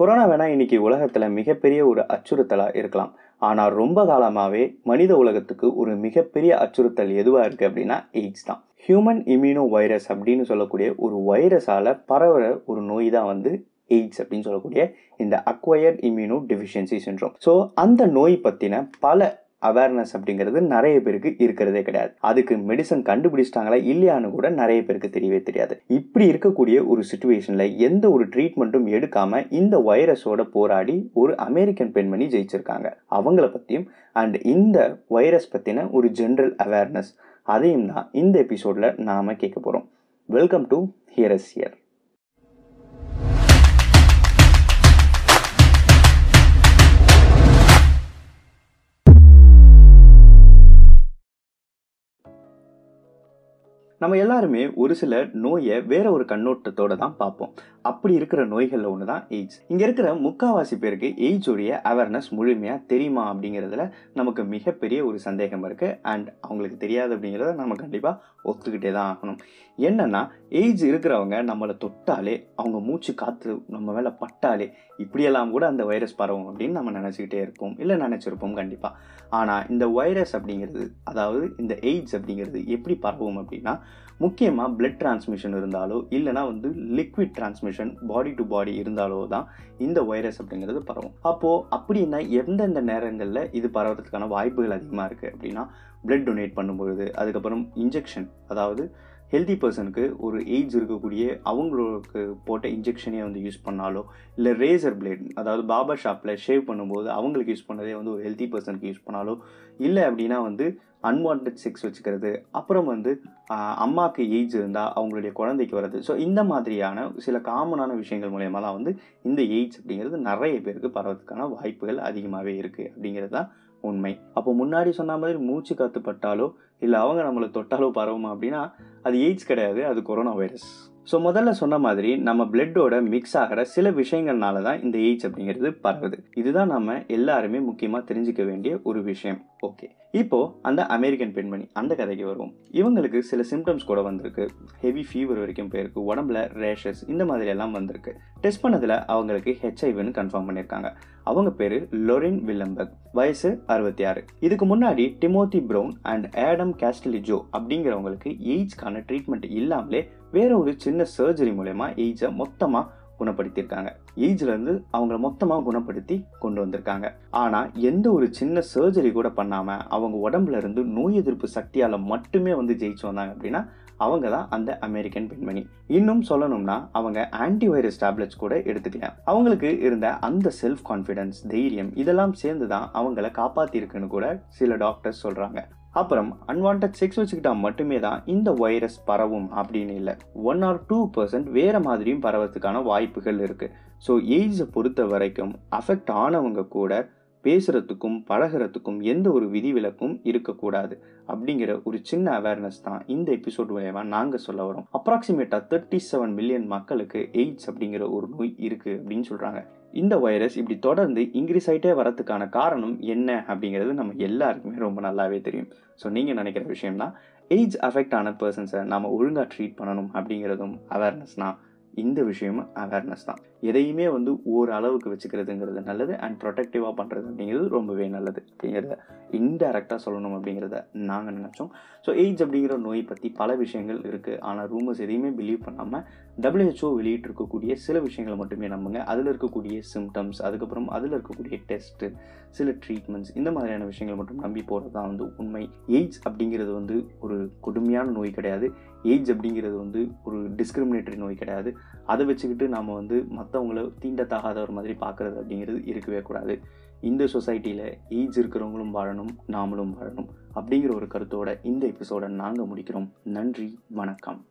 Corona வேணா இன்னைக்கு உலகத்துல மிகப்பெரிய ஒரு அச்சுறுத்தலா இருக்கலாம். ஆனால் ரொம்ப காலமாகவே மனித உலகத்துக்கு ஒரு மிகப்பெரிய அச்சுறுத்தல் எதுவாக இருக்குது அப்படின்னா எய்ட்ஸ் தான். ஹியூமன் இம்யூனோ வைரஸ் அப்படின்னு சொல்லக்கூடிய ஒரு வைரஸால பரவுற ஒரு நோய் தான் வந்து எய்ட்ஸ் அப்படின்னு சொல்லக்கூடிய இந்த acquired immunodeficiency syndrome so அந்த நோய் பற்றின பல அவேர்னஸ் அப்படிங்கிறது நிறைய பேருக்கு இருக்கிறதே கிடையாது. அதுக்கு மெடிசன் கண்டுபிடிச்சிட்டாங்களா இல்லையான்னு கூட நிறைய பேருக்கு தெரியவே தெரியாது. இப்படி இருக்கக்கூடிய ஒரு சுச்சுவேஷனில் எந்த ஒரு ட்ரீட்மெண்ட்டும் எடுக்காமல் இந்த வைரஸோட போராடி ஒரு அமெரிக்கன் பெண்மணி ஜெயிச்சிருக்காங்க. அவங்கள பற்றியும் அண்ட் இந்த வைரஸ் பற்றின ஒரு ஜென்ரல் அவேர்னஸ் அதையும் தான் இந்த எபிசோடில் நாம் கேட்க போகிறோம் வெல்கம் டு ஹியரஸ் ஹியர் நம்ம எல்லாருமே ஒரு சில நோயை வேற ஒரு கண்ணோட்டத்தோட தான் பார்ப்போம். அப்படி இருக்கிற நோய்களில் ஒன்று தான் எய்ட்ஸ் இங்கே இருக்கிற முக்காவாசி பேருக்கு எய்ட்ஸுடைய அவேர்னஸ் முழுமையாக தெரியுமா அப்படிங்கிறதுல நமக்கு மிகப்பெரிய ஒரு சந்தேகம் இருக்குது அண்ட் அவங்களுக்கு தெரியாது அப்படிங்கிறத நம்ம கண்டிப்பாக ஒத்துக்கிட்டே தான் ஆகணும். என்னென்னா எய்ட்ஸ் இருக்கிறவங்க நம்மளை தொட்டாலே அவங்க மூச்சு காற்று நம்ம மேலே பட்டாலே இப்படியெல்லாம் கூட அந்த வைரஸ் பரவும் அப்படின்னு நம்ம நினச்சிக்கிட்டே இருப்போம் இல்லை நினச்சிருப்போம் கண்டிப்பாக ஆனால் இந்த வைரஸ் அப்படிங்கிறது அதாவது இந்த எய்ட்ஸ் அப்படிங்கிறது எப்படி பரவும் அப்படின்னா முக்கியமாக பிளட் டிரான்ஸ்மிஷன் இருந்தாலோ இல்லைனா வந்து liquid transmission body to body இருந்தாலோ தான் இந்த வைரஸ் அப்படிங்கிறது பரவும். அப்போது அப்படின்னா எந்தெந்த நேரங்களில் இது பரவறதுக்கான வாய்ப்புகள் அதிகமாக இருக்குது அப்படின்னா பிளட் டொனேட் பண்ணும்பொழுது அதுக்கப்புறம் இன்ஜெக்ஷன் அதாவது ஹெல்தி பர்சனுக்கு ஒரு எய்ட்ஸ் இருக்கக்கூடிய அவங்களுக்கு போட்ட இன்ஜெக்ஷனே வந்து யூஸ் பண்ணாலோ இல்லை ரேசர் பிளேட் அதாவது பாபர் ஷாப்பில் ஷேவ் பண்ணும்போது அவங்களுக்கு யூஸ் பண்ணதே வந்து ஒரு ஹெல்த்தி பர்சனுக்கு யூஸ் பண்ணாலோ இல்லை அப்படின்னா வந்து அன்வான்ட் செக்ஸ் வச்சுக்கிறது அப்புறம் வந்து அம்மாவுக்கு எய்ட்ஸ் இருந்தால் அவங்களுடைய குழந்தைக்கு வர்றது. ஸோ இந்த மாதிரியான சில காமனான விஷயங்கள் மூலயமா தான் வந்து இந்த எய்ட்ஸ் அப்படிங்கிறது நிறைய பேருக்கு பரவதுக்கான வாய்ப்புகள் அதிகமாகவே இருக்குது அப்படிங்கிறது தான் உண்மை. அப்போ முன்னாடி சொன்ன மாதிரி மூச்சு காத்துப்பட்டாலோ இல்லை அவங்க நம்மளை தொட்டாலோ பரவுமா அப்படின்னா அது எய்ட்ஸ் கிடையாது அது கொரோனா வைரஸ். ஸோ முதல்ல சொன்ன மாதிரி நம்ம பிளட்டோட மிக்ஸ் ஆகிற சில விஷயங்கள்னால தான் இந்த எய்ட்ஸ் அப்படிங்கிறது பரவுது. இதுதான் நம்ம எல்லாருமே முக்கியமாக தெரிஞ்சுக்க வேண்டிய ஒரு விஷயம். ஓகே. இப்போ அந்த அமெரிக்கன் பெண்மணி அந்த கதைக்கு வருவோம். இவங்களுக்கு சில சிம்டம்ஸ் கூட வந்திருக்கு. ஹெவி ஃபீவர் வரைக்கும் போயிருக்கு உடம்புல ரேஷஸ் இந்த மாதிரி எல்லாம் வந்திருக்கு. டெஸ்ட் பண்ணதில் அவங்களுக்கு ஹெச்ஐவின்னு கன்ஃபார்ம் பண்ணியிருக்காங்க. அவங்க பேர் லொரின் வில்லம்பர்க் வயசு அறுபத்தி ஆறு. இதுக்கு முன்னாடி Timothy Brown and Adam Castillejo அப்படிங்கிறவங்களுக்கு எய்ட்ஸ்க்கான ட்ரீட்மெண்ட் இல்லாமலே வேற ஒரு சின்ன சர்ஜரி மூலயமா எய்ட்ஸை மொத்தமாக குணப்படுத்தியிருக்காங்க. ஏஜ்லேருந்து அவங்கள மொத்தமாக குணப்படுத்தி கொண்டு வந்திருக்காங்க. ஆனால் எந்த ஒரு சின்ன சர்ஜரி கூட பண்ணாமல் அவங்க உடம்புல இருந்து நோய் எதிர்ப்பு சக்தியால் மட்டுமே வந்து ஜெயிச்சு வந்தாங்க அப்படின்னா அவங்க தான் அந்த அமெரிக்கன் பெண்மணி. இன்னும் சொல்லணும்னா அவங்க ஆன்டிவைரஸ் டேப்லெட்ஸ் கூட எடுத்துக்கல. அவங்களுக்கு இருந்த அந்த செல்ஃப் கான்ஃபிடன்ஸ் தைரியம் இதெல்லாம் சேர்ந்து தான் அவங்கள காப்பாற்றிருக்குன்னு கூட சில டாக்டர்ஸ் சொல்கிறாங்க அப்புறம் அன்வான்ட் செக்ஸ் வச்சுக்கிட்டா மட்டுமே தான் இந்த வைரஸ் பரவும் அப்படின்னு இல்லை. ஒன் ஆர் டூ பர்சன்ட் வேற மாதிரியும் பரவத்துக்கான வாய்ப்புகள் இருக்குது ஸோ எய்ட்ஸை பொறுத்த வரைக்கும் அஃபெக்ட் ஆனவங்க கூட பேசுகிறதுக்கும் பழகிறதுக்கும் எந்த ஒரு விதிவிலக்கும் இருக்கக்கூடாது. அப்படிங்கிற ஒரு சின்ன அவேர்னஸ் தான் இந்த எபிசோட் மூலயமா நாங்கள் சொல்ல வரோம். அப்ராக்சிமேட்டாக தேர்ட்டி செவன் மில்லியன் மக்களுக்கு எய்ட்ஸ் அப்படிங்கிற ஒரு நோய் இருக்குது அப்படின்னு சொல்கிறாங்க இந்த வைரஸ் இப்படி தொடர்ந்து இன்க்ரீஸ் ஆகிட்டே வரதுக்கான காரணம் என்ன அப்படிங்கிறது நம்ம எல்லாருக்குமே ரொம்ப நல்லாவே தெரியும். ஸோ நீங்கள் நினைக்கிற விஷயம்னா எய்ட்ஸ் அஃபெக்ட் ஆன பர்சன்ஸை நம்ம ஒழுங்காக ட்ரீட் பண்ணணும் அப்படிங்கிறதும் அவேர்னஸ்னால் இந்த விஷயமும் அவேர்னஸ் தான். எதையுமே வந்து ஒரு அளவுக்கு வச்சுக்கிறதுங்கிறது நல்லது அண்ட் ப்ரொடெக்டிவாக பண்ணுறது அப்படிங்கிறது ரொம்பவே நல்லது. அப்படிங்கிறத இன்டெரக்டாக சொல்லணும் அப்படிங்கிறத நாங்கள் நினச்சோம். ஸோ எய்ட்ஸ் அப்படிங்கிற நோய் பற்றி பல விஷயங்கள் இருக்குது ஆனால் ரூமர்ஸ் எதையுமே பிலீவ் பண்ணாமல் டபிள்யூஹெச்ஓ வெளியிட்டிருக்கக்கூடிய சில விஷயங்களை மட்டுமே நம்புங்க. அதில் இருக்கக்கூடிய சிம்டம்ஸ் அதுக்கப்புறம் அதில் இருக்கக்கூடிய டெஸ்ட்டு சில ட்ரீட்மெண்ட்ஸ் இந்த மாதிரியான விஷயங்கள் மட்டும் நம்பி போகிறது தான் வந்து உண்மை. எய்ட்ஸ் அப்படிங்கிறது வந்து ஒரு கொடுமையான நோய் கிடையாது. எய்ட்ஸ் அப்படிங்கிறது வந்து ஒரு டிஸ்கிரிமினேட்டரி நோய் கிடையாது. அதை வச்சுக்கிட்டு நாம் வந்து மற்றவங்கள தீண்டத்தகாதவர் மாதிரி பார்க்குறது அப்படிங்கிறது இருக்கவே கூடாது. இந்த சொசைட்டியில் எய்ட்ஸ் இருக்கிறவங்களும் வாழணும் நாமளும் வாழணும் அப்படிங்கிற ஒரு கருத்தோட இந்த எபிசோடை நாங்கள் முடிக்கிறோம். நன்றி வணக்கம்.